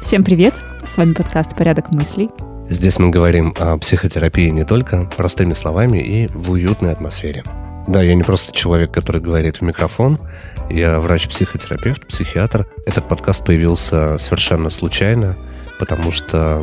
Всем привет! С вами подкаст «Порядок мыслей». Здесь мы говорим о психотерапии не только простыми словами и в уютной атмосфере. Да, я не просто человек, который говорит в микрофон. Я врач-психотерапевт, психиатр. Этот подкаст появился совершенно случайно, потому что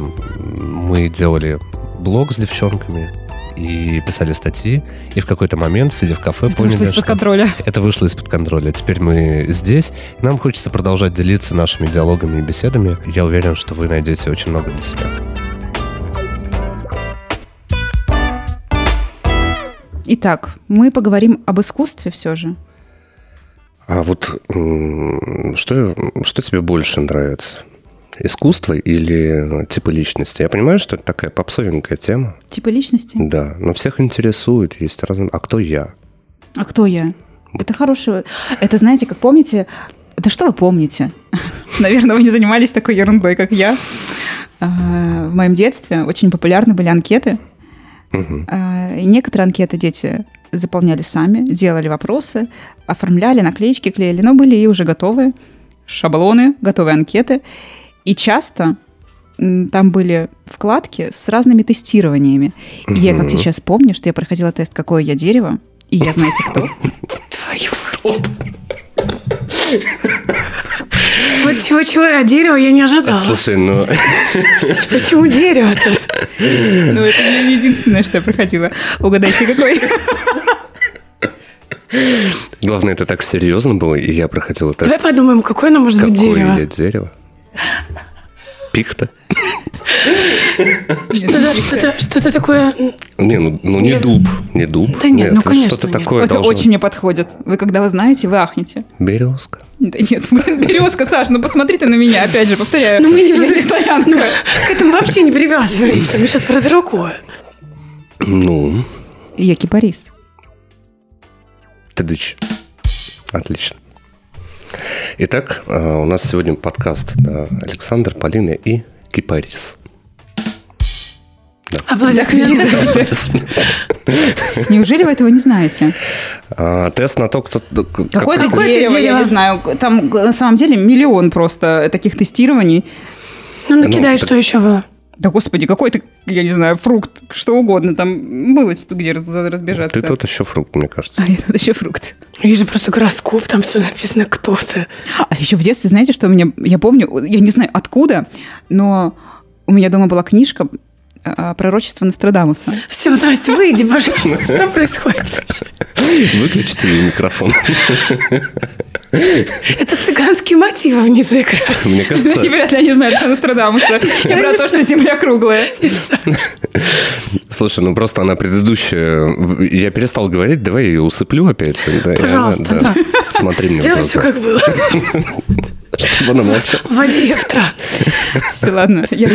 мы делали блог с девчонками, и писали статьи, и в какой-то момент, сидя в кафе, Это поняли, вышло из-под что контроля. это вышло из-под контроля. Теперь мы здесь, нам хочется продолжать делиться нашими диалогами и беседами. Я уверен, что вы найдете очень много для себя. Итак, мы поговорим об искусстве все же. А вот что, что тебе больше нравится? Искусство или э, типы личности? Я понимаю, что это такая попсовенькая тема. Типа личности. Да, но всех интересует, есть разные... А кто я? А кто я? Это хорошее... Это, знаете, как помните... Да что вы помните? Наверное, вы не занимались такой ерундой, как я. А, В моем детстве очень популярны были анкеты. И Некоторые анкеты дети заполняли сами, делали вопросы, оформляли, наклеечки клеили, но были и уже готовые шаблоны, готовые анкеты. И часто там были вкладки с разными тестированиями. И я как сейчас помню, что я проходила тест «Какое я дерево», и я, знаете, кто? Твою мать. Вот чего-чего, а дерево я не ожидала. Слушай, ну... Почему дерево-то? Ну, это не единственное, что я проходила. Угадайте, какой? Главное, это так серьезно было, и я проходил тест. Давай подумаем, какое оно может быть Какое дерево. я дерево? Пихта? Что-то, такое... Не, ну, ну не дуб, не дуб. Да нет, ну, конечно, Что-то такое Это очень мне подходит. Вы когда вы знаете, вы ахнете. Березка. Да нет, блин, березка, Саш, ну посмотри ты на меня, опять же, повторяю. Ну, мы не славянка. Ну, к этому вообще не привязываемся. Мы сейчас про другое. Ну, Я кипарис. тыдыч. Отлично. Итак, э, у нас сегодня подкаст да, Александр, Полина и Кипарис. Аплодисменты. Неужели вы этого не знаете? А, тест на то, кто... как- Какое-то Какое-то дерево, я дерево. не знаю. Там на самом деле миллион просто таких тестирований. Ну, накидай, Ну, что еще было. Да господи, какой-то, я не знаю, фрукт, что угодно. Там было что где раз- разбежаться. Ты тут еще фрукт, мне кажется. А я тут еще фрукт. Есть же просто гороскоп, там все написано кто-то. А еще в детстве, знаете, что у меня, я помню, я не знаю откуда, но у меня дома была книжка пророчество Нострадамуса. Все, Настя, выйди, пожалуйста. Что происходит вообще? Выключите ей микрофон. Это цыганские мотивы внизу экрана. Мне кажется, Они вряд ли они знают про Нострадамуса и про то, что Земля круглая. слушай, ну просто она предыдущая... Я перестал говорить, давай я ее усыплю опять. Пожалуйста, да. Смотри мне Сделай все, как было. чтобы она молчала. Вводи ее в транс. Все, ладно. Я,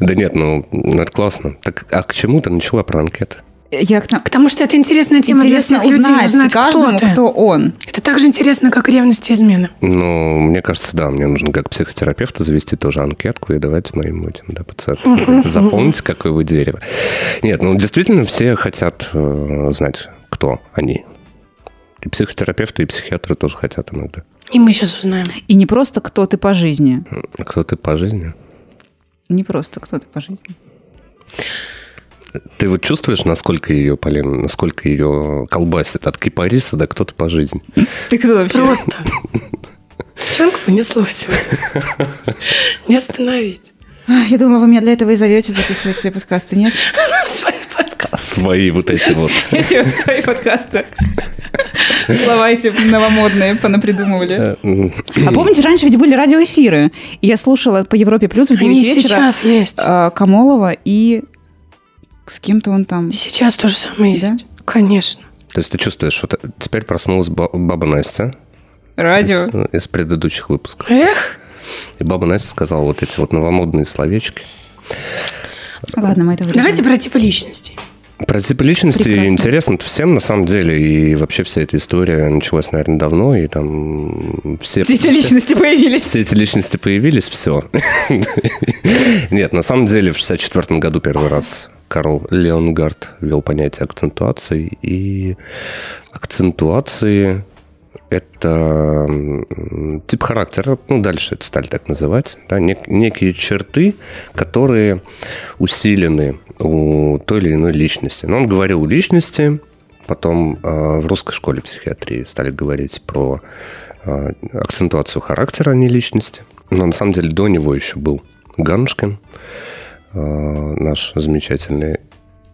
Да нет, ну, это классно. Так, а к чему ты начала про анкеты? я к нам... Потому что это интересная тема Интересно для всех людей. узнать Узнать, каждому, кто ты. кто он. Это так же интересно, как ревность и измена. Ну, мне кажется, да, мне нужно как психотерапевту завести тоже анкетку и давать моим этим, да, пациентам заполнить, какое вы дерево. Нет, ну, действительно, все хотят э, знать, кто они. И психотерапевты, и психиатры тоже хотят иногда. И мы сейчас узнаем. И не просто кто ты по жизни. Кто ты по жизни? Не просто кто ты по жизни. Ты вот чувствуешь, насколько ее, Полина, насколько ее колбасит от кипариса до кто-то по жизни? Ты кто вообще? Просто. Девчонку понеслось. Не остановить. А, Я думала, вы меня для этого и зовете записывать свои подкасты, нет? Свои подкасты. Свои вот эти вот. Эти вот свои подкасты. Слова эти новомодные понапридумывали. А помните, раньше ведь были радиоэфиры? И я слушала по Европе Плюс в 9 Они вечера сейчас есть. а, Камолова и с кем-то он там. Сейчас то же самое Да? есть. Конечно. То есть ты чувствуешь, что ты- теперь проснулась ба- баба Настя Радио. из, из предыдущих выпусков. Эх, И баба Настя сказала вот эти вот новомодные словечки. Ладно, мы это вырежем. давайте про типы личностей. Про типы личности Прекрасно. интересно всем, на самом деле, и вообще вся эта история началась, наверное, давно, и там все... Все эти личности появились. Все эти личности появились, все. Нет, на самом деле в 64 году первый раз Карл Леонгард ввел понятие акцентуации, и акцентуации это тип характера, ну, дальше это стали так называть, да, нек- некие черты, которые усилены у той или иной личности. Но он говорил личности, потом э, в русской школе психиатрии стали говорить про э, акцентуацию характера, а не личности. Но на самом деле до него еще был Ганушкин, э, наш замечательный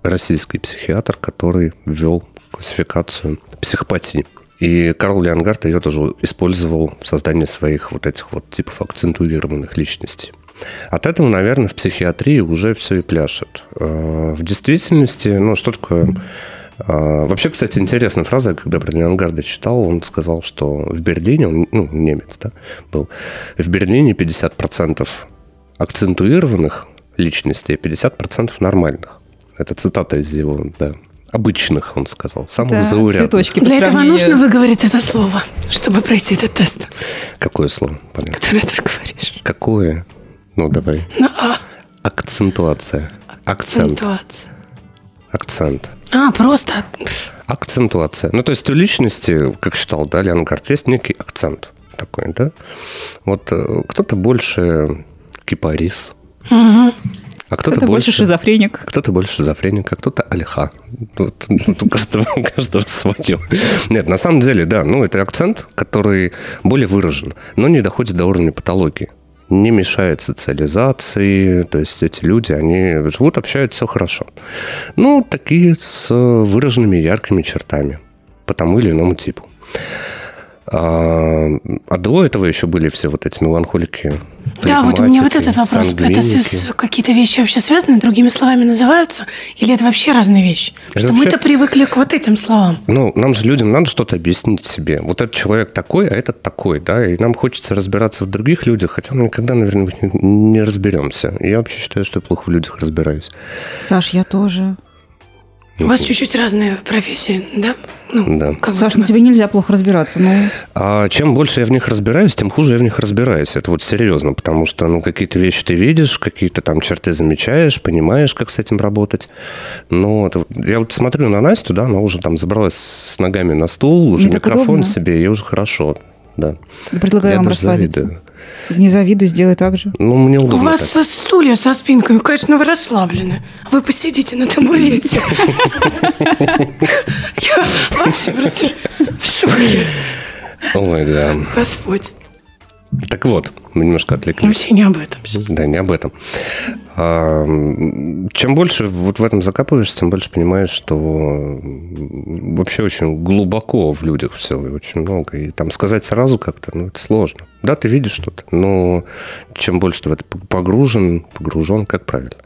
российский психиатр, который ввел классификацию психопатии. И Карл Леонгард ее тоже использовал в создании своих вот этих вот типов акцентуированных личностей. От этого, наверное, в психиатрии уже все и пляшет. В действительности, ну, что такое... Вообще, кстати, интересная фраза, когда про Леонгарда читал, он сказал, что в Берлине, он, ну, немец, да, был, в Берлине 50% акцентуированных личностей, 50% нормальных. Это цитата из его, да, обычных, он сказал, самых да, заурядных. Цветочки Для этого нужно с... выговорить это слово, чтобы пройти этот тест. Какое слово? Понятно. Которое ты говоришь. Какое? Ну, давай. Ну, а. Акцентуация. Акцент. Акцентуация. Акцент. А, просто. Акцентуация. Ну, то есть у личности, как считал, да, Леонгард, есть некий акцент такой, да? Вот э, кто-то больше кипарис, угу. А кто-то, кто больше, больше шизофреник. Кто-то больше шизофреник, а кто-то альха. Тут, тут у каждого, каждого свое. Нет, на самом деле, да, ну, это акцент, который более выражен, но не доходит до уровня патологии. Не мешает социализации, то есть эти люди, они живут, общаются, все хорошо. Ну, такие с выраженными яркими чертами по тому или иному типу. А, а до этого еще были все вот эти меланхолики. Да, вот у меня вот этот вопрос. Это какие-то вещи вообще связаны, другими словами называются? Или это вообще разные вещи? Потому что вообще... мы-то привыкли к вот этим словам. Ну, нам же людям надо что-то объяснить себе. Вот этот человек такой, а этот такой, да, и нам хочется разбираться в других людях, хотя мы никогда, наверное, не разберемся. Я вообще считаю, что я плохо в людях разбираюсь. Саш, я тоже. У вас чуть-чуть разные профессии, да? Ну, да. Как Саш, ну тебе нельзя плохо разбираться. Ну... А чем больше я в них разбираюсь, тем хуже я в них разбираюсь. Это вот серьезно, потому что ну, какие-то вещи ты видишь, какие-то там черты замечаешь, понимаешь, как с этим работать. Но это, я вот смотрю на Настю, да, она уже там забралась с ногами на стул, уже Мне микрофон себе, ей уже хорошо. Да. Предлагаю я вам расслабиться. Завидую. Не завидуй, сделай так же. Ну, мне удобно. У вас так. стулья со спинками, конечно, вы расслаблены. Вы посидите на табурете. Я вообще просто в шоке. Ой, да. Господь. Так вот, мы немножко отвлеклись. Вообще не об этом сейчас. Да, не об этом. А, чем больше вот в этом закапываешься, тем больше понимаешь, что вообще очень глубоко в людях все, и очень много. И там сказать сразу как-то, ну, это сложно. Да, ты видишь что-то, но чем больше ты в это погружен, погружен, как правильно,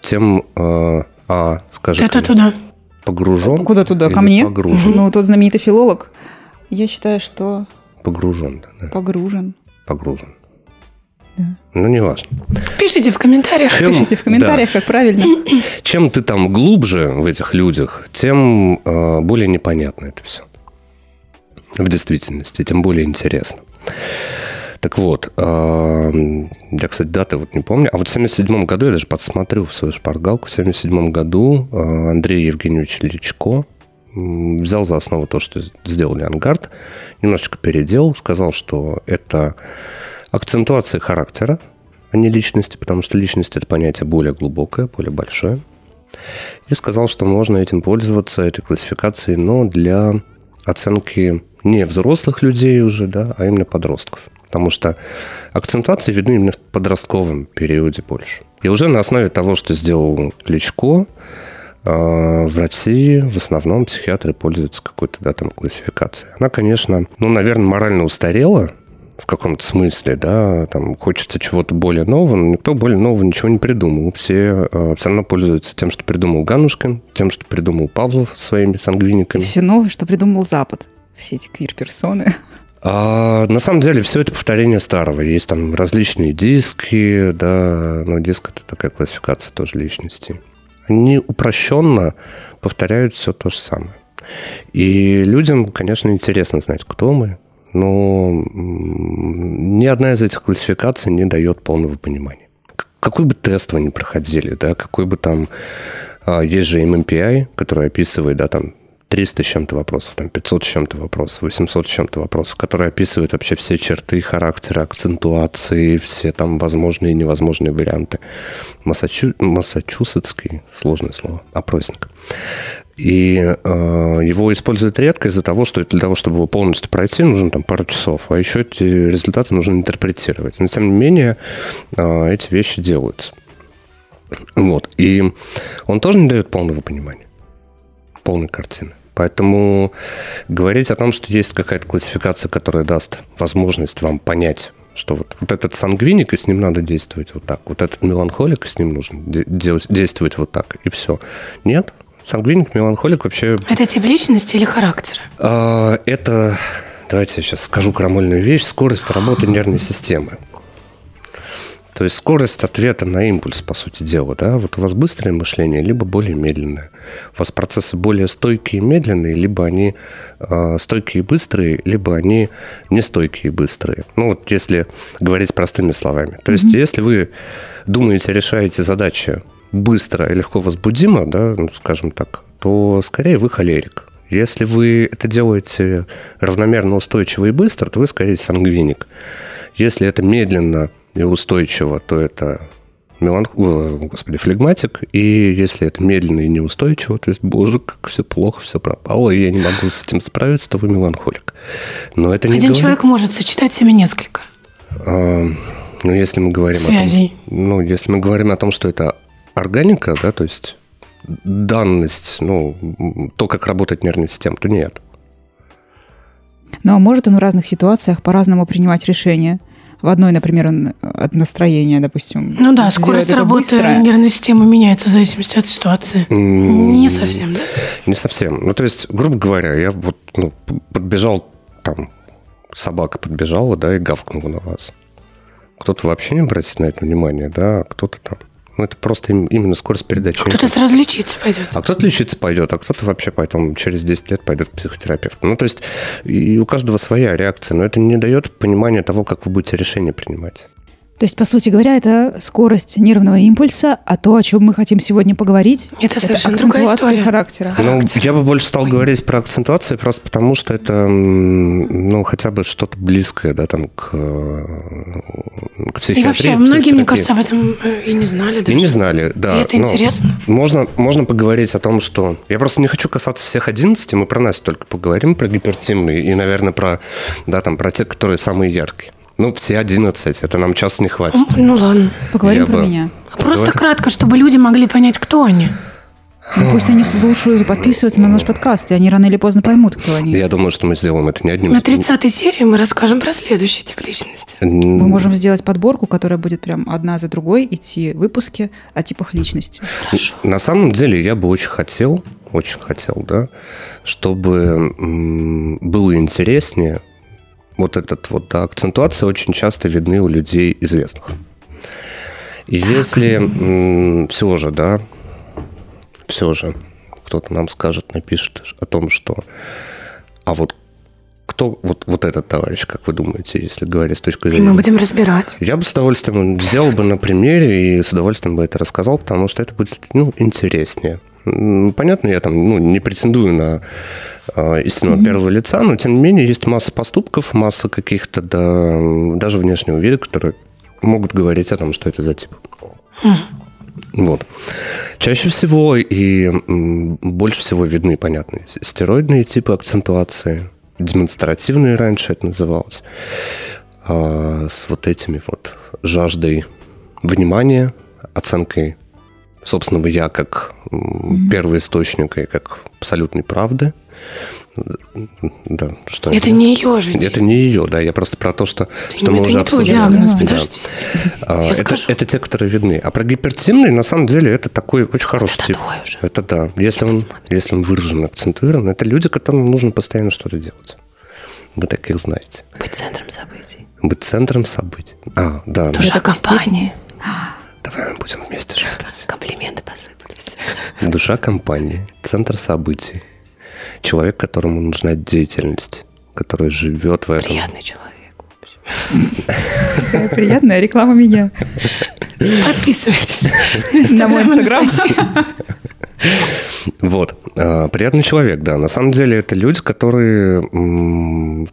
тем, а, а скажи... Это туда. Погружен? Куда туда? Ко мне? Погружен. Ну, тот знаменитый филолог. Я считаю, что... Погружен. Да. Погружен погружен. Да. Ну, не важно. Пишите в комментариях. Чем, Пишите в комментариях, да. как правильно. Чем ты там глубже в этих людях, тем э, более непонятно это все. В действительности, тем более интересно. Так вот, э, я, кстати, даты вот не помню. А вот в 77 году, я даже подсмотрю в свою шпаргалку, в 77 году э, Андрей Евгеньевич Личко взял за основу то, что сделали Ангард, немножечко переделал, сказал, что это акцентуация характера, а не личности, потому что личность – это понятие более глубокое, более большое. И сказал, что можно этим пользоваться, этой классификацией, но для оценки не взрослых людей уже, да, а именно подростков. Потому что акцентуации видны именно в подростковом периоде больше. И уже на основе того, что сделал Кличко, а, в России в основном психиатры пользуются какой-то да, там, классификацией. Она, конечно, ну, наверное, морально устарела в каком-то смысле, да, там хочется чего-то более нового, но никто более нового ничего не придумал. Все э, все равно пользуются тем, что придумал Ганушкин, тем, что придумал Павлов своими сангвиниками. все новое, что придумал Запад. Все эти квир-персоны. А, на самом деле все это повторение старого. Есть там различные диски, да, но диск это такая классификация тоже личности они упрощенно повторяют все то же самое. И людям, конечно, интересно знать, кто мы, но ни одна из этих классификаций не дает полного понимания. Какой бы тест вы ни проходили, да, какой бы там А, есть же MMPI, который описывает, да, там 300 с чем-то вопросов, там 500 с чем-то вопросов, 800 с чем-то вопросов, которые описывают вообще все черты характера, акцентуации, все там возможные и невозможные варианты. Массачу... Массачусетский, сложное слово, опросник. И э, его используют редко из-за того, что для того, чтобы его полностью пройти, нужно там пару часов. А еще эти результаты нужно интерпретировать. Но тем не менее, э, эти вещи делаются. Вот. И он тоже не дает полного понимания, полной картины. Поэтому говорить о том, что есть какая-то классификация, которая даст возможность вам понять, что вот, вот этот сангвиник, и с ним надо действовать вот так, вот этот меланхолик, и с ним нужно де- действовать вот так, и все. Нет, Сангвиник, меланхолик вообще... Это тип личности или характера? А, это, давайте я сейчас скажу крамольную вещь, скорость работы нервной системы. То есть скорость ответа на импульс, по сути дела, да, вот у вас быстрое мышление, либо более медленное. У вас процессы более стойкие и медленные, либо они э, стойкие и быстрые, либо они нестойкие и быстрые. Ну вот если говорить простыми словами. То есть mm-hmm. если вы думаете, решаете задачи быстро и легко возбудимо, да, ну, скажем так, то скорее вы холерик. Если вы это делаете равномерно, устойчиво и быстро, то вы скорее сангвиник. Если это медленно и устойчиво, то это меланх... господи, флегматик. И если это медленно и неустойчиво, то есть, боже, как все плохо, все пропало, и я не могу с этим справиться, то вы меланхолик. Но это не Один говорит... человек может сочетать себе несколько. А, ну, если мы говорим Связей. о том, ну, если мы говорим о том, что это органика, да, то есть данность, ну, то, как работает нервная система, то нет. Ну, а может он в разных ситуациях по-разному принимать решения? В одной, например, он от настроения, допустим. Ну да, скорость работы быстро. нервной системы меняется в зависимости от ситуации. Mm, не совсем, да? Не совсем. Ну, то есть, грубо говоря, я вот ну, подбежал, там, собака подбежала, да, и гавкнула на вас. Кто-то вообще не обратит на это внимание, да, а кто-то там это просто именно скорость передачи. А кто-то сразу лечиться пойдет. А кто-то лечиться пойдет, а кто-то вообще потом через 10 лет пойдет к психотерапевту. Ну, то есть и у каждого своя реакция, но это не дает понимания того, как вы будете решение принимать. То есть, по сути говоря, это скорость нервного импульса, а то, о чем мы хотим сегодня поговорить, это, это совершенно другая история. характера. Ну, я бы больше стал Ой. говорить про акцентуации, просто потому что это, ну, хотя бы что-то близкое, да, там, к, к психиатрии. И вообще, многие, мне кажется, об этом э, и не знали даже. И не знали, да. И это интересно. Можно, можно поговорить о том, что... Я просто не хочу касаться всех 11, мы про нас только поговорим, про гипертимные и, наверное, про, да, там, про те, которые самые яркие. Ну, все 11, это нам час не хватит. Ну, ладно. Поговорим Я про бы... меня. Просто Давай. кратко, чтобы люди могли понять, кто они. Ну, пусть они слушают, подписываются на наш подкаст, и они рано или поздно поймут, кто они. Я думаю, что мы сделаем это не одним. На 30-й серии мы расскажем про следующий тип личности. Мы можем сделать подборку, которая будет прям одна за другой идти выпуски о типах личности. Хорошо. На самом деле я бы очень хотел, очень хотел, да, чтобы было интереснее вот этот вот да, акцентуации очень часто видны у людей известных. И если все же, да, все же кто-то нам скажет, напишет о том, что а вот кто вот, вот этот товарищ, как вы думаете, если говорить с точки зрения... И мы будем разбирать. Я бы с удовольствием сделал бы на примере и с удовольствием бы это рассказал, потому что это будет, ну, интереснее. Понятно, я там ну, не претендую на э, истину mm-hmm. первого лица, но тем не менее есть масса поступков, масса каких-то да, даже внешнего вида, которые могут говорить о том, что это за тип. Mm. Вот. Чаще всего и больше всего видны, понятно, стероидные типы акцентуации, демонстративные раньше это называлось, а, с вот этими вот жаждой внимания, оценкой собственного я как mm-hmm. первоисточника и как абсолютной правды. Да, что это, это не ее же. Это не ее, да. Я просто про то, что, это что мы уже обсуждали. диагноз, да. подожди. А, это, это те, которые видны. А про гипертимный, на самом деле, это такой очень хороший это тип. Уже. Это да. Если он, если он выражен, акцентуирован, это люди, которым нужно постоянно что-то делать. Вы так их знаете. Быть центром событий. Быть центром событий. А, да. Душа компании. Давай мы будем вместе шептать. Комплименты посыпались. Душа компании, центр событий. Человек, которому нужна деятельность, который живет в этом. Приятный человек. Приятная реклама меня. Подписывайтесь на мой инстаграм. Вот. А, приятный человек, да. На самом деле это люди, которые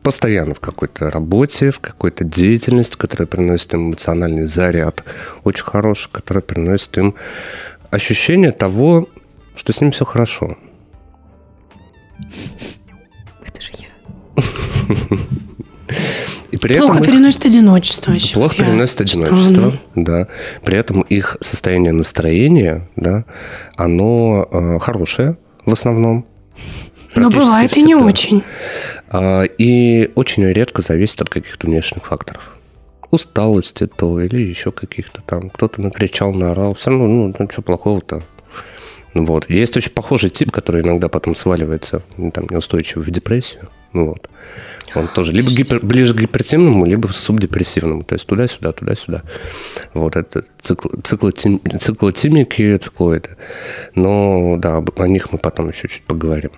постоянно в какой-то работе, в какой-то деятельности, которая приносит им эмоциональный заряд, очень хороший, которая приносит им ощущение того, что с ним все хорошо. Это же я. И при плохо этом переносит одиночество. Еще плохо переносит одиночество, что... да. При этом их состояние настроения, да, оно э, хорошее в основном. Но бывает всегда. и не очень. А, и очень редко зависит от каких-то внешних факторов. Усталости то или еще каких-то там. Кто-то накричал, наорал. Все равно, ну, ну что плохого-то? Вот. Есть очень похожий тип, который иногда потом сваливается там, неустойчиво в депрессию. Вот. Он тоже либо гипер, ближе к гипертимному, либо субдепрессивному. То есть туда-сюда, туда-сюда. Вот это цикл, циклотим, циклотимики, циклоиды. Но да, о них мы потом еще чуть поговорим.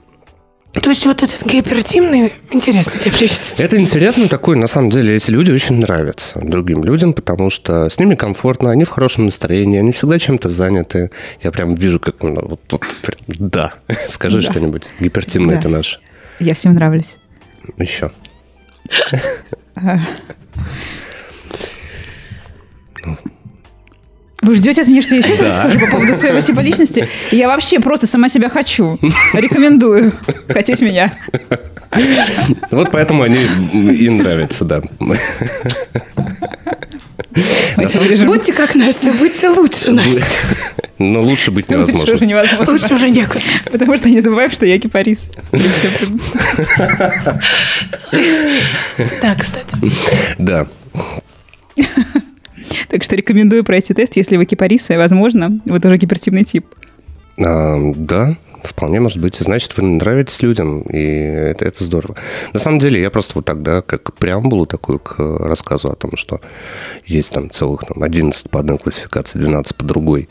То есть вот этот гипертимный интересно тебе личность? Это интересно такой, на самом деле, эти люди очень нравятся другим людям, потому что с ними комфортно, они в хорошем настроении, они всегда чем-то заняты. Я прям вижу, как он вот, вот да, скажи да. что-нибудь. Гипертимный да. это наш. Я всем нравлюсь. Еще. Вы ждете от меня, что я еще да. скажу по поводу своего типа личности? Я вообще просто сама себя хочу. Рекомендую хотеть меня. Вот поэтому они и нравятся, да. Будьте как Настя, будьте лучше, Настя. Но лучше быть невозможно. Лучше уже невозможно. Лучше уже некуда. Потому что не забываем, что я кипарис. Да, кстати. Да. Так что рекомендую пройти тест, если вы кипарисы, возможно, вы тоже гипертивный тип. Да, вполне может быть. Значит, вы нравитесь людям, и это, это здорово. На самом деле, я просто вот тогда, как преамбулу такую к рассказу о том, что есть там целых там, 11 по одной классификации, 12 по другой,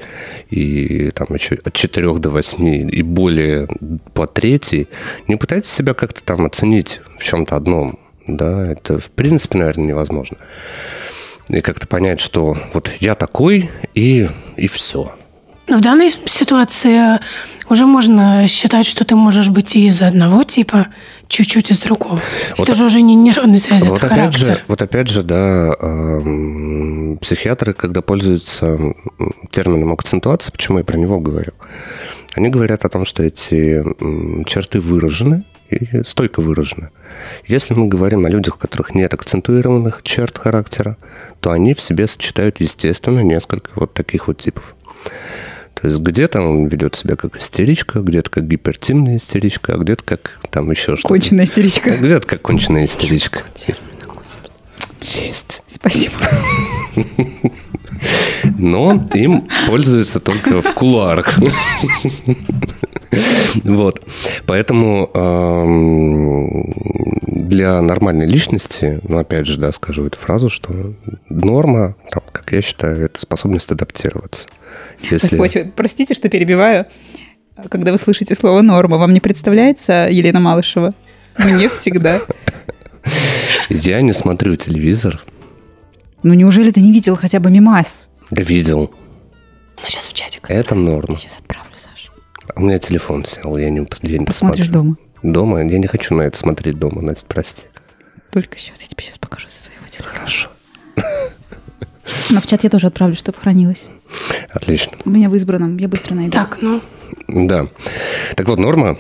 и там еще от 4 до 8 и более по третьей, не пытайтесь себя как-то там оценить в чем-то одном. Да, это в принципе, наверное, невозможно. И как-то понять, что вот я такой, и, и все. В данной ситуации уже можно считать, что ты можешь быть и из одного типа, чуть-чуть из другого. Вот, это же уже не нейронные связи, вот это опять характер. Же, вот опять же, да, э, психиатры, когда пользуются термином акцентуация, почему я про него говорю, они говорят о том, что эти черты выражены, и стойко выражены. Если мы говорим о людях, у которых нет акцентуированных черт характера, то они в себе сочетают, естественно, несколько вот таких вот типов. То есть где-то он ведет себя как истеричка, где-то как гипертимная истеричка, а где-то как там еще что-то. Конченая истеричка. Где-то как конченая истеричка. Есть. Спасибо. Но им пользуются только в кулуарах. Вот. Поэтому для нормальной личности, ну, опять же, да, скажу эту фразу, что норма, там, как я считаю, это способность адаптироваться. Если... Господь, простите, что перебиваю. Когда вы слышите слово «норма», вам не представляется Елена Малышева? Мне всегда. Я не смотрю телевизор. Ну неужели ты не видел хотя бы мимас? Да видел. Ну сейчас в чатик. Это норма. Я сейчас отправлю, Саша. У меня телефон сел, я не, я не Посмотришь дома. Дома? Я не хочу на это смотреть дома, Настя, прости. Только сейчас, я тебе сейчас покажу со своего телефона. Хорошо. Но в чат я тоже отправлю, чтобы хранилось. Отлично. У меня в избранном, я быстро найду. Так, ну. Да. Так вот, норма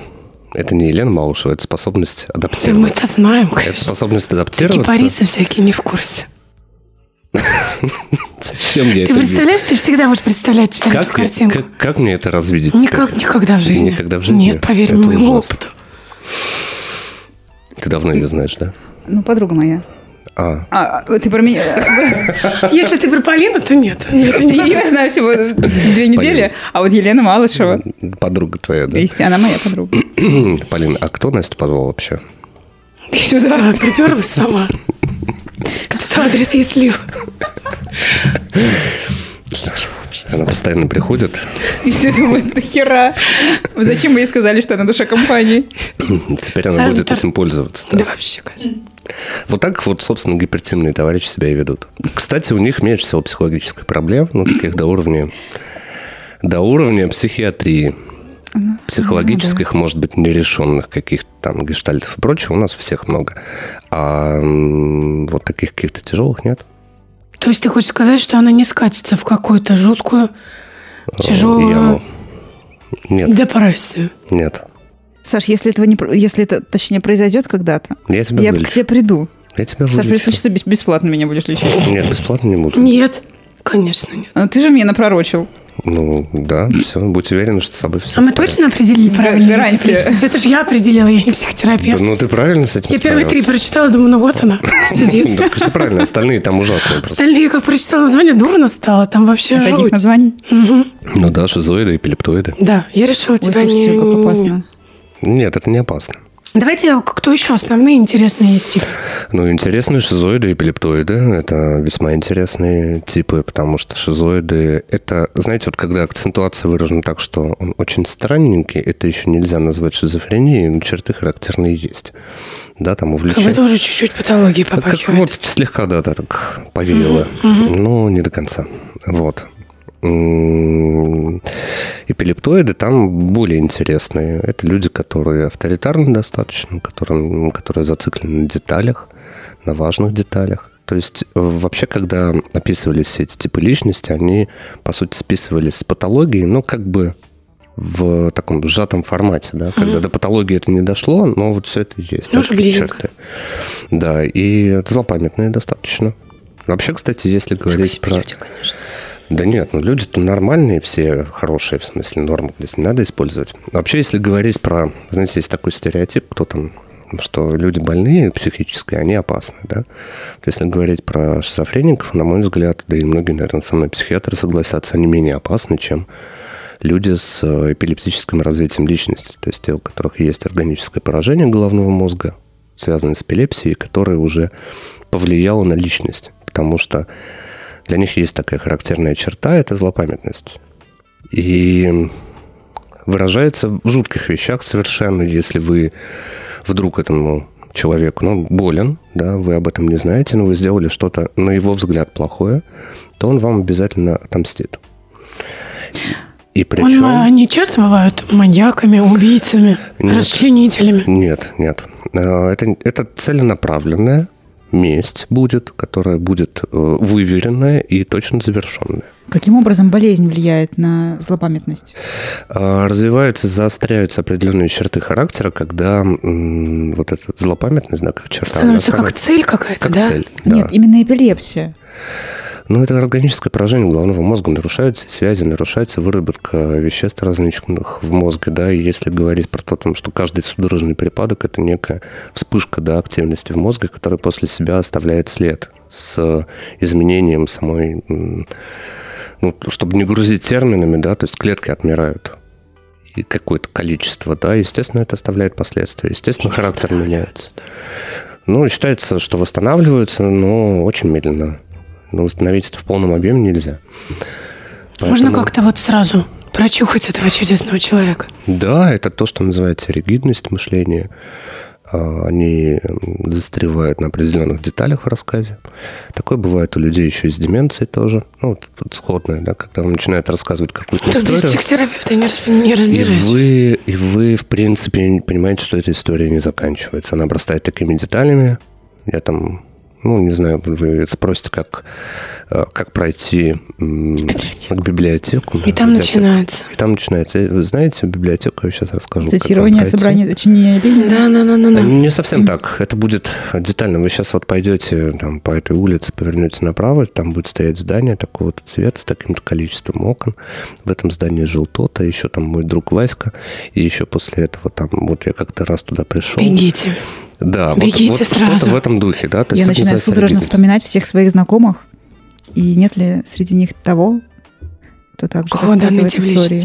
это не Елена Малышева, это способность адаптироваться. Мы это знаем, конечно. Это способность адаптироваться. Такие Парисы всякие не в курсе. Зачем я Ты представляешь, ты всегда можешь представлять как, эту картинку. Как, как мне это развидеть Никак, теперь? Никогда в жизни. Никогда в жизни? Нет, поверь это моему ужасно. опыту. Ты давно ее знаешь, да? Ну, подруга моя. А. а, ты про меня? Если ты про Полину, то нет. нет я знаю всего две недели, а вот Елена Малышева. Подруга твоя, да? Есть, она моя подруга. Полина, а кто Настю позвал вообще? Сюда приперлась сама. Кто адрес ей слил? Она постоянно приходит. И все думают, нахера? Зачем вы ей сказали, что она душа компании? Теперь она будет этим пользоваться. Да, вообще, конечно. Вот так вот, собственно, гипертимные товарищи себя и ведут. Кстати, у них меньше всего психологических проблем, ну, таких до уровня, до уровня психиатрии. ну, психологических, ну, да. может быть, нерешенных каких-то там гештальтов и прочего у нас всех много. А вот таких каких-то тяжелых нет. То есть ты хочешь сказать, что она не скатится в какую-то жуткую, э, тяжелую Яму. Нет. депрессию? Нет. Саш, если этого не, если это, точнее, произойдет когда-то, я, тебя я к тебе приду. Я тебя Саш, если случится, бесплатно меня будешь лечить. Нет, бесплатно не буду. Нет, конечно нет. А ты же мне напророчил. Ну, да, все, будь уверена, что с собой все А мы точно определили правильно? Гарантия. Это же я определила, я не психотерапевт. Да, ну, ты правильно с этим Я первые три прочитала, думаю, ну вот она сидит. Да, ты правильно, остальные там ужасные просто. Остальные, как прочитала название, дурно стало, там вообще жуть. названий? Ну да, шизоиды, эпилептоиды. Да, я решила тебя не... как опасно. Нет, это не опасно. Давайте, кто еще основные интересные есть типы? Ну, интересные шизоиды и эпилептоиды. Это весьма интересные типы, потому что шизоиды – это, знаете, вот когда акцентуация выражена так, что он очень странненький, это еще нельзя назвать шизофренией, но черты характерные есть. Да, там увлечение. Как бы тоже чуть-чуть патологии попахивает. Как, вот слегка, да, да, так повеяло, угу, угу. но не до конца. Вот эпилептоиды там более интересные. Это люди, которые авторитарны достаточно, которые, которые зациклены на деталях, на важных деталях. То есть вообще, когда описывались все эти типы личности, они, по сути, списывались с патологией, но как бы в таком сжатом формате, да, когда mm-hmm. до патологии это не дошло, но вот все это есть. Ну, черты. Да, и это злопамятные достаточно. Вообще, кстати, если говорить про... Люди, конечно. Да нет, ну люди-то нормальные все, хорошие, в смысле нормы, здесь не надо использовать. Вообще, если говорить про, знаете, есть такой стереотип, кто там что люди больные психически, они опасны, да. Если говорить про шизофреников, на мой взгляд, да и многие, наверное, со мной психиатры согласятся, они менее опасны, чем люди с э, эпилептическим развитием личности, то есть те, у которых есть органическое поражение головного мозга, связанное с эпилепсией, которое уже повлияло на личность, потому что для них есть такая характерная черта – это злопамятность. И выражается в жутких вещах совершенно, если вы вдруг этому человеку, ну, болен, да, вы об этом не знаете, но вы сделали что-то, на его взгляд, плохое, то он вам обязательно отомстит. И причем... Он, они часто бывают маньяками, убийцами, нет, расчленителями? Нет, нет. А, это, это целенаправленное месть будет, которая будет э, выверенная и точно завершенная. Каким образом болезнь влияет на злопамятность? А, развиваются, заостряются определенные черты характера, когда вот эта злопамятность, да, как черта... Становится как цель какая-то, как да? цель, да? Нет, именно эпилепсия. Ну, это органическое поражение головного мозга, нарушаются связи, нарушается выработка веществ различных в мозге, да, и если говорить про то, что каждый судорожный припадок – это некая вспышка, да, активности в мозге, которая после себя оставляет след с изменением самой, ну, чтобы не грузить терминами, да, то есть клетки отмирают. И какое-то количество, да, естественно, это оставляет последствия. Естественно, характер меняется. Ну, считается, что восстанавливаются, но очень медленно но восстановить это в полном объеме нельзя. Поэтому... Можно как-то вот сразу прочухать этого чудесного человека. Да, это то, что называется ригидность мышления. А, они застревают на определенных деталях в рассказе. Такое бывает у людей еще и с деменцией тоже. Ну, вот сходное, да, когда он начинает рассказывать какую-то Тут историю. без психотерапевта не, не разберусь. И вы, и вы, в принципе, понимаете, что эта история не заканчивается. Она обрастает такими деталями. Я там ну, не знаю, вы спросите, как, э, как пройти библиотеку. к библиотеку. И там начинается. И там начинается. Вы знаете библиотеку, я сейчас расскажу. Цитирование собрания сочинения Ленина? Да, да, да, да, да. Не совсем так. Это будет детально. Вы сейчас вот пойдете там, по этой улице, повернете направо, там будет стоять здание такого-то цвета с таким-то количеством окон. В этом здании жил тот, а еще там мой друг Васька. И еще после этого там, вот я как-то раз туда пришел. Бегите. Да, Бегите вот, вот сразу. что-то в этом духе, да? То Я начинаю судорожно вспоминать всех своих знакомых, и нет ли среди них того, кто также Кого рассказывает истории?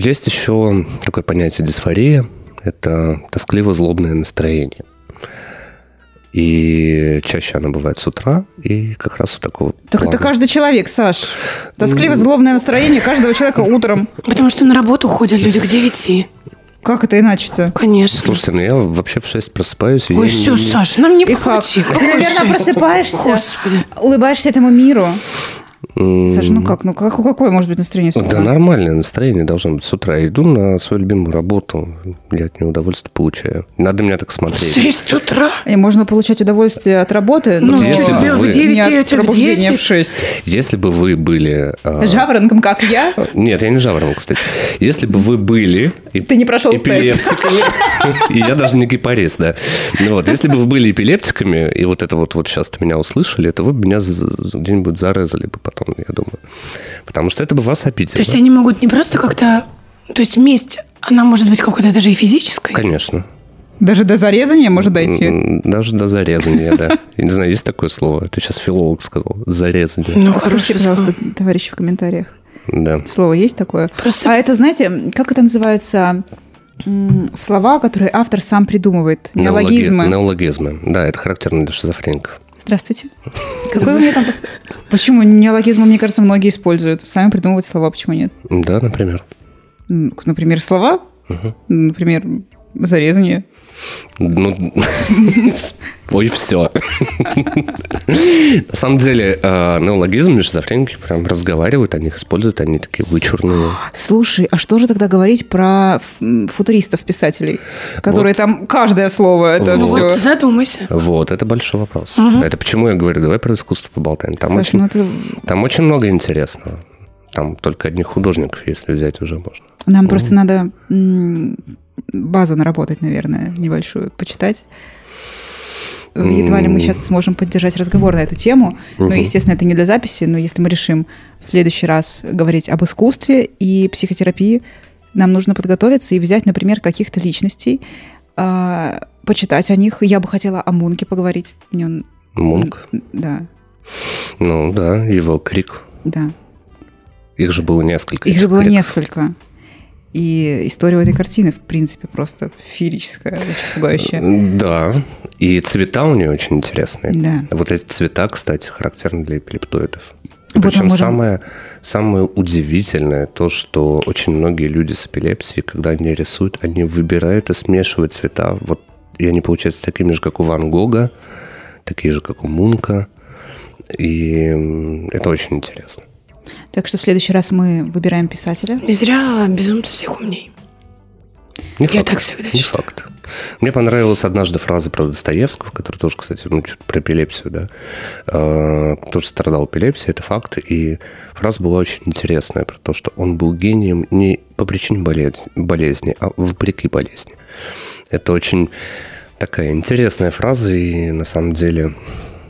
Есть еще такое понятие дисфория. Это тоскливо-злобное настроение. И чаще она бывает с утра, и как раз у такого Так плана. это каждый человек, Саш. Тоскливо-злобное настроение каждого человека утром. Потому что на работу ходят люди к девяти. Как это иначе-то? Конечно. Слушайте, ну я вообще в 6 просыпаюсь. Ой, все, не... Саша, нам не по Ты, наверное, просыпаешься, Господи. улыбаешься этому миру. Саша, ну как? Ну как, какое может быть настроение с утра? Да нормальное настроение должно быть с утра. Я иду на свою любимую работу, я от нее удовольствие получаю. Надо меня так смотреть. В 6 утра? И можно получать удовольствие от работы, ну, но если бы вы... в 9, не от пробуждения в 6. Если бы вы были... А... Жаворонком, как я? Нет, я не жаворонок, кстати. Если бы вы были... Ты не прошел тест. И я даже не гепарист, да. Ну вот, если бы вы были эпилептиками, и вот это вот, вот сейчас меня услышали, то вы бы меня где-нибудь зарезали бы потом, я думаю. Потому что это бы вас обидело. То есть они могут не просто как-то... То есть месть, она может быть какой-то даже и физической? Конечно. Даже до зарезания может дойти? Даже до зарезания, да. Я не знаю, есть такое слово? Это сейчас филолог сказал. Зарезание. Ну, Скажите, пожалуйста, товарищи в комментариях. Да. Слово есть такое? Просто... А это, знаете, как это называется? Слова, которые автор сам придумывает. Неологизмы. Неологизмы. Да, это характерно для шизофреников. Здравствуйте. Какой у меня там... Почему неологизмы, мне кажется, многие используют? Сами придумывают слова, почему нет? Да, например. Например, слова? Например, зарезание. Ну, ой, все. На самом деле, э, неологизм шизофреники прям разговаривают, они их используют, они такие вычурные. Слушай, а что же тогда говорить про футуристов-писателей, которые вот. там каждое слово это вот. все... задумайся. Вот, это большой вопрос. Это почему я говорю, давай про искусство поболтаем. Там, Саш, очень, ну там очень много интересного. Там только одних художников, если взять, уже можно. Нам просто надо базу наработать, наверное, небольшую, почитать. Едва ли мы сейчас сможем поддержать разговор на эту тему. Но, естественно, это не для записи, но если мы решим в следующий раз говорить об искусстве и психотерапии, нам нужно подготовиться и взять, например, каких-то личностей, а, почитать о них. Я бы хотела о Мунке поговорить. Мунк? Да. Ну да, его крик. Да. Их же было несколько. Их же было криков. несколько. И история у этой картины, в принципе, просто феерическая, очень пугающая. Да, и цвета у нее очень интересные. Да. Вот эти цвета, кстати, характерны для эпилептоидов. Вот Причем можем... самое, самое удивительное то, что очень многие люди с эпилепсией, когда они рисуют, они выбирают и смешивают цвета. Вот и они получаются такими же, как у Ван Гога, такие же, как у Мунка. И это очень интересно. Так что в следующий раз мы выбираем писателя. Не зря безумцы всех умней. Не Я факт. так всегда Не считаю. факт. Мне понравилась однажды фраза про Достоевского, который тоже, кстати, ну, что-то про эпилепсию, да, э, тоже страдал эпилепсией, это факт, и фраза была очень интересная про то, что он был гением не по причине болезни, болезни а вопреки болезни. Это очень такая интересная фраза, и на самом деле,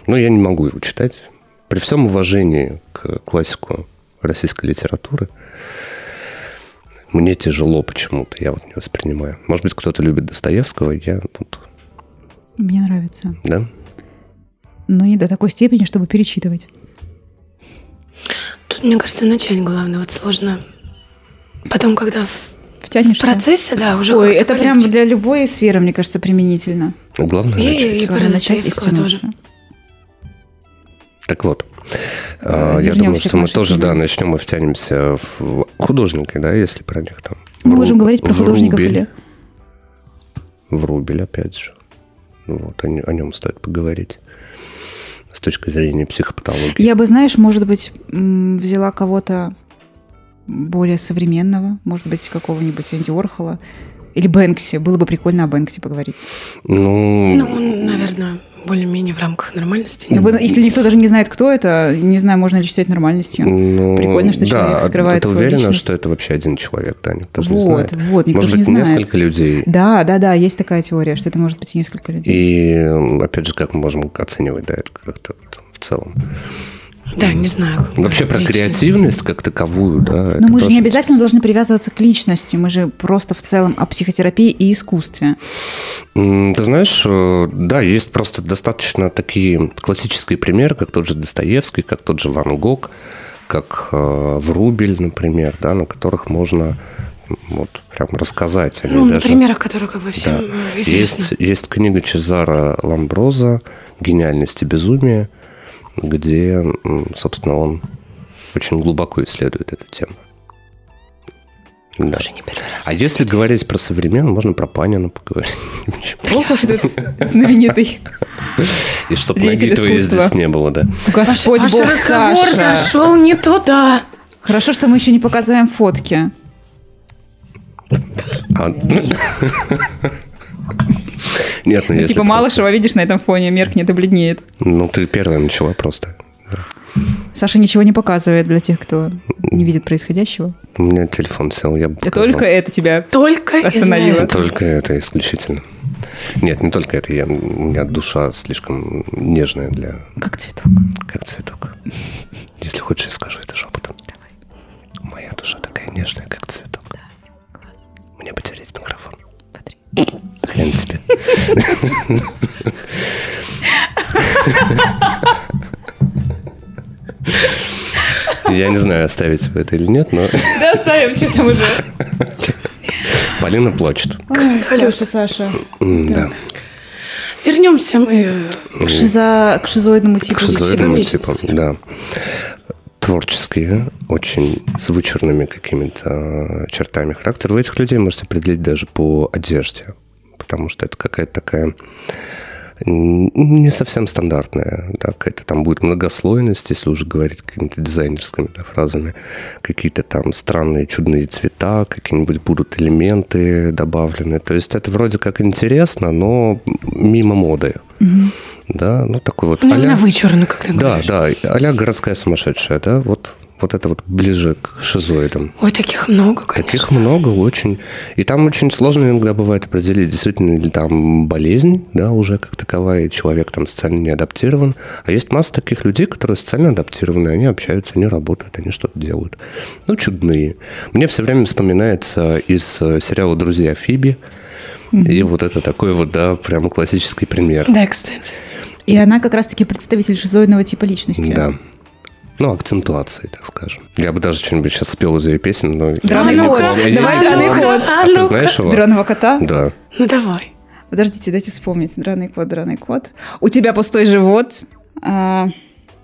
ну, я не могу его читать. При всем уважении к классику российской литературы, мне тяжело почему-то, я вот не воспринимаю. Может быть, кто-то любит Достоевского, я тут... Мне нравится. Да? Но не до такой степени, чтобы перечитывать. Тут, мне кажется, начать главное. Вот сложно. Потом, когда Втянешься. в процессе, да, уже Ой, это полегче. прям для любой сферы, мне кажется, применительно. Главное и, начать. И, про Достоевского тоже. Так вот, Вернемся я думаю, что мы тоже, да, начнем и втянемся в художники, да, если про них там. Мы в можем говорить про художников Рубель, или... В Рубель, опять же. Вот, о, о нем стоит поговорить с точки зрения психопатологии. Я бы, знаешь, может быть, взяла кого-то более современного, может быть, какого-нибудь Энди Орхола или Бэнкси. Было бы прикольно о Бэнкси поговорить. Ну, ну наверное, более-менее в рамках нормальности. Ну, если никто даже не знает, кто это, не знаю, можно ли считать нормальностью. Ну, Прикольно, что да, человек скрывает ты уверена, личность. что это вообще один человек, да? Никто же вот, не знает. Вот, никто может же быть, не знает. несколько людей. Да, да, да, есть такая теория, что это может быть несколько людей. И, опять же, как мы можем оценивать, да, это как-то в целом. Да, не знаю. Как Вообще про креативность как таковую, да. Но мы же не обязательно должны привязываться к личности, мы же просто в целом о психотерапии и искусстве. Ты знаешь, э, да, есть просто достаточно такие классические примеры, как тот же Достоевский, как тот же Ван Гог, как э, Врубель, например, да, на которых можно вот прям рассказать. Они ну, даже... на примерах, которые как бы всем да. Э, известны. Есть, есть книга Чезара Ламброза «Гениальность и безумие», где, собственно, он очень глубоко исследует эту тему. Да. А если говорить про современную, можно про Панина поговорить. Ох, этот знаменитый. И чтобы ноги твоей здесь не было, да. Господь Ваш, Бог, разговор Саша. зашел не туда. Хорошо, что мы еще не показываем фотки. А... Нет, ну, ну Типа Малышева, видишь, на этом фоне меркнет и бледнеет. Ну, ты первая начала просто. Саша ничего не показывает для тех, кто не видит происходящего. У меня телефон сел, я бы И только это тебя только остановило. Только это исключительно. Нет, не только это. Я, у меня душа слишком нежная для... Как цветок. Как цветок. Если хочешь, я скажу это шепотом. Давай. Моя душа такая нежная, как цветок. Да, класс. Мне потерять микрофон. Смотри. Хрен тебе. Я не знаю, оставить это или нет, но... Да, оставим, что там уже. Полина плачет. Саша, Саша. Да. Вернемся мы к, шизо... к шизоидному типу. К шизоидному типу, да. Творческие, очень с вычурными какими-то чертами характера. Вы этих людей можете определить даже по одежде, потому что это какая-то такая не совсем стандартная. Да, какая-то там будет многослойность, если уже говорить какими-то дизайнерскими да, фразами. Какие-то там странные, чудные цвета, какие-нибудь будут элементы добавлены. То есть это вроде как интересно, но мимо моды. Угу. Да, ну такой вот... Ну, а вычурно, как ты да, говоришь. Да, да, а городская сумасшедшая, да, вот вот это вот ближе к шизоидам. Ой, таких много, конечно. Таких много очень. И там очень сложно иногда бывает определить, действительно ли там болезнь, да, уже как таковая, и человек там социально не адаптирован. А есть масса таких людей, которые социально адаптированы, они общаются, они работают, они что-то делают. Ну, чудные. Мне все время вспоминается из э, сериала «Друзья Фиби», mm-hmm. и вот это такой вот, да, прямо классический пример. Да, кстати. И она как раз-таки представитель шизоидного типа личности. Да. Ну, акцентуации, так скажем. Я бы даже что-нибудь сейчас спел из ее песен, но... Драный кот. Давай драный кот. А ты знаешь его? Драного кота? Да. Ну, давай. Подождите, дайте вспомнить. Драный кот, драный кот. У тебя пустой живот. А,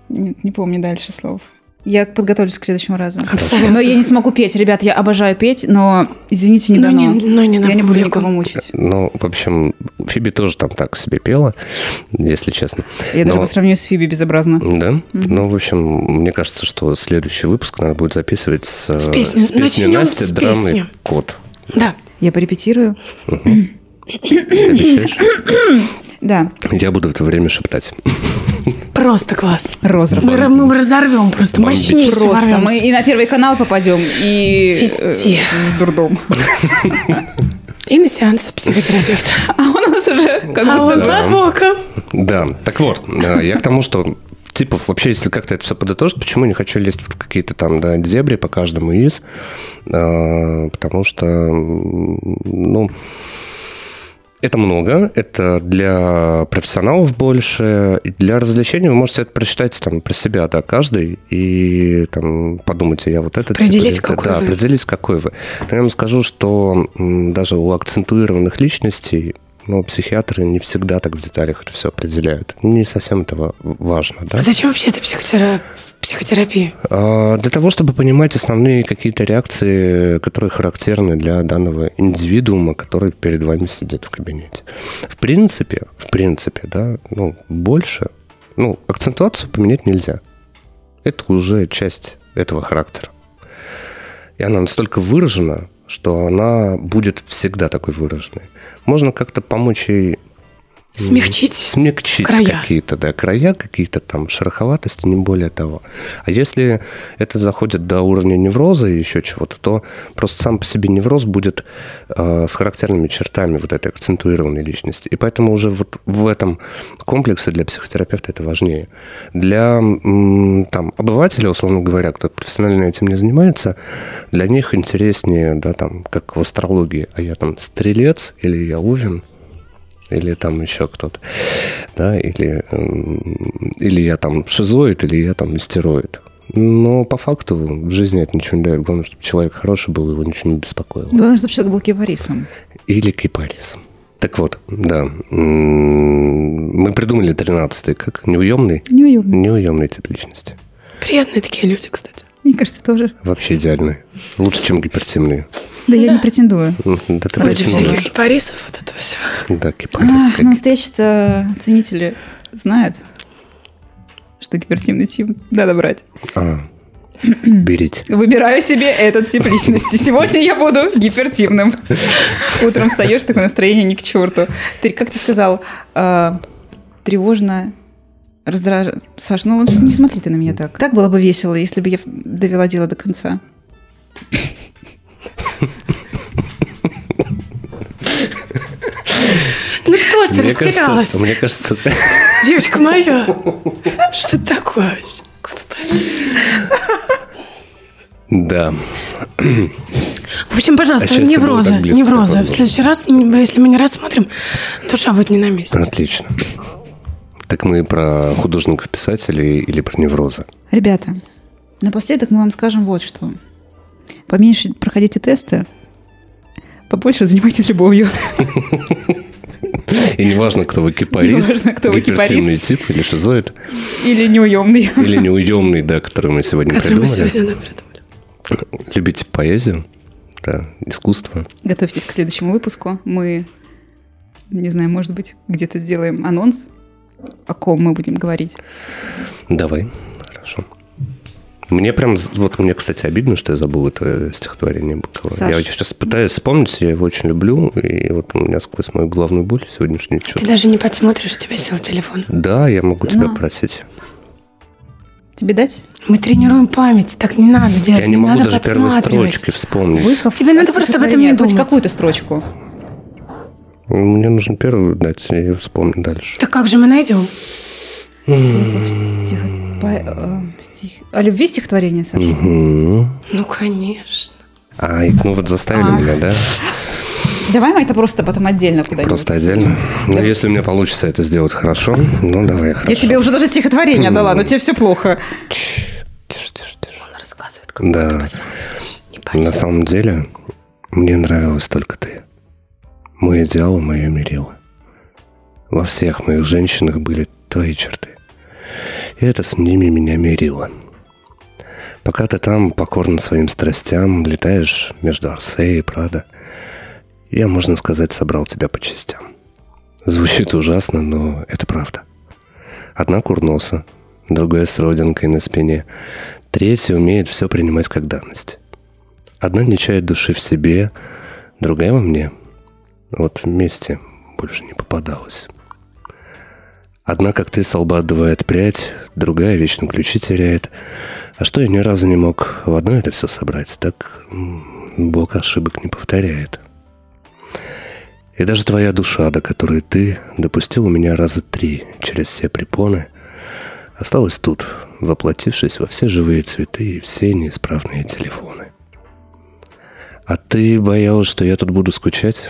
нет, не помню дальше слов. Я подготовлюсь к следующему разу. Абсолютно. Но я не смогу петь. Ребят, я обожаю петь, но, извините, не дано. Но не, но не я не буду никого мучить. Ну, в общем, Фиби тоже там так себе пела, если честно. Я но... даже по сравнению с Фиби безобразно. Да? Mm-hmm. Ну, в общем, мне кажется, что следующий выпуск надо будет записывать с, с песней, с песней Насти «Драмы Кот». Да. Я порепетирую. Обещаешь? Да. Я буду в это время шептать. Просто класс. Разрыв. Мы, мы разорвем просто мощнее. Просто. Мы и на Первый канал попадем, и Везде. Э, в дурдом. И на сеанс психотерапевта. А у нас уже как а будто... А вот да. Да, так вот, э, я к тому, что типов вообще, если как-то это все подытожить, почему не хочу лезть в какие-то там да, дебри по каждому из, э, потому что, ну, это много, это для профессионалов больше, и для развлечений вы можете это прочитать там про себя, да, каждый, и там подумайте, я вот это... Определить, типа, какой да, вы. определить, какой вы. Но я вам скажу, что даже у акцентуированных личностей но психиатры не всегда так в деталях это все определяют. Не совсем это важно. Да? А зачем вообще это психотера... психотерапия? А, для того, чтобы понимать основные какие-то реакции, которые характерны для данного индивидуума, который перед вами сидит в кабинете. В принципе, в принципе, да, ну, больше, ну, акцентуацию поменять нельзя. Это уже часть этого характера. И она настолько выражена, что она будет всегда такой выраженной. Можно как-то помочь ей Смягчить, смягчить края. какие-то да, края, какие-то там шероховатости, не более того. А если это заходит до уровня невроза и еще чего-то, то просто сам по себе невроз будет э, с характерными чертами вот этой акцентуированной личности. И поэтому уже вот в этом комплексе для психотерапевта это важнее. Для м, там, обывателя, условно говоря, кто профессионально этим не занимается, для них интереснее, да, там, как в астрологии, а я там стрелец или я увен – или там еще кто-то, да, или, или я там шизоид, или я там истероид. Но по факту в жизни это ничего не дает. Главное, чтобы человек хороший был, его ничего не беспокоило. Главное, чтобы человек был кипарисом. Или кипарисом. Так вот, да. Мы придумали 13-й как неуемный. Неуемный. Неуемный тип личности. Приятные такие люди, кстати. Мне кажется, тоже. Вообще идеальные. Лучше, чем гипертимные. Да, я не претендую. Да ты Против всяких кипарисов, вот это все. Да, кипарис. А, настоящие-то ценители знает, что гипертимный тип надо брать. А, берите. Выбираю себе этот тип личности. Сегодня я буду гипертивным. Утром встаешь, такое настроение не к черту. Ты, как ты сказал, э, тревожно, раздраж... Саш, ну не смотри ты на меня так. Так было бы весело, если бы я довела дело до конца. Ну что ж ты мне растерялась? Кажется, мне кажется... Девочка моя, что такое? Да. В общем, пожалуйста, а неврозы. Неврозы. В следующий раз, если мы не рассмотрим, душа будет не на месте. Отлично. Так мы про художников-писателей или про неврозы? Ребята, напоследок мы вам скажем вот что. Поменьше проходите тесты, побольше занимайтесь любовью. И неважно, кто вы кипарис, неважно, кто вы кипарис. тип или шизоид. Или неуемный. Или неуемный, да, который мы сегодня который придумали. мы сегодня придумали. Любите поэзию, да, искусство. Готовьтесь к следующему выпуску. Мы, не знаю, может быть, где-то сделаем анонс, о ком мы будем говорить. Давай, хорошо. Мне прям, вот мне, кстати, обидно, что я забыл это стихотворение Быкова. Саш. Я сейчас пытаюсь вспомнить, я его очень люблю, и вот у меня сквозь мою головную боль сегодняшний что Ты даже не подсмотришь, у тебя сел телефон. Да, я могу тебя Но. просить. Тебе дать? Мы тренируем память, так не надо делать. Я не, не могу надо даже первые строчки вспомнить. Быков, Тебе надо просто об этом не думать. какую-то строчку. Мне нужно первую дать, и вспомню дальше. Так как же мы найдем? Стих, по, э, стих, о любви стихотворение, Саша? Угу. Ну, конечно. А, ну вот заставили а. меня, да? Давай мы это просто потом отдельно куда-нибудь. Просто отдельно? Ну, если у меня получится это сделать хорошо, ну, давай, хорошо. Я тебе уже даже стихотворение дала, но тебе все плохо. Тише, тише, тише. Он рассказывает, как Да. На самом деле, мне нравилась только ты. Мой идеал, мое мерило. Во всех моих женщинах были твои черты. И это с ними меня мерило. Пока ты там покорно своим страстям, летаешь между Арсеей и Прадо, я, можно сказать, собрал тебя по частям. Звучит ужасно, но это правда. Одна курноса, другая с родинкой на спине, третья умеет все принимать как данность. Одна не чает души в себе, другая во мне. Вот вместе больше не попадалась. Одна, как ты, с лба отдувает прядь, другая вечно ключи теряет. А что я ни разу не мог в одно это все собрать, так Бог ошибок не повторяет. И даже твоя душа, до которой ты допустил у меня раза три через все препоны, осталась тут, воплотившись во все живые цветы и все неисправные телефоны. А ты боялась, что я тут буду скучать?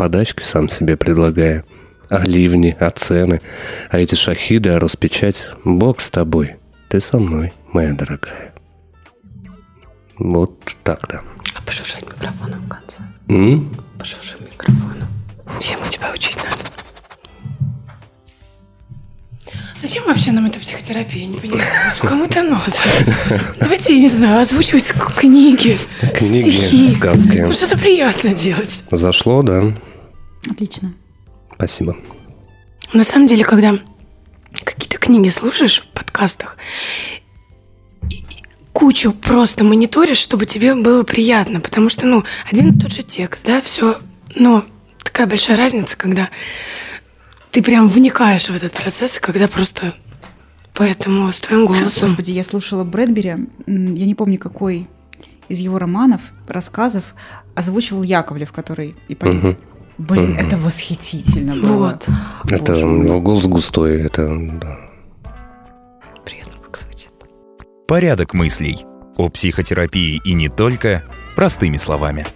Подачки сам себе предлагая – а ливни, а цены, а эти шахиды, а распечать. Бог с тобой, ты со мной, моя дорогая. Вот так-то. А пошуршать микрофоном в конце? М? Пошурши микрофоном. Всем у тебя учить надо. Зачем вообще нам эта психотерапия? Не понимаю. Кому-то надо. Давайте, я не знаю, озвучивать книги, книги стихи. сказки. Ну, что-то приятно делать. Зашло, да. Отлично. Спасибо. На самом деле, когда какие-то книги слушаешь в подкастах, кучу просто мониторишь, чтобы тебе было приятно, потому что, ну, один и тот же текст, да, все, но такая большая разница, когда ты прям вникаешь в этот процесс, когда просто поэтому с твоим голосом... Господи, я слушала Брэдбери, я не помню, какой из его романов, рассказов озвучивал Яковлев, который и поэт. Угу. Блин, это восхитительно было. Вот. Это у него голос густой, это да. Приятно как звучит. Порядок мыслей. О психотерапии и не только простыми словами.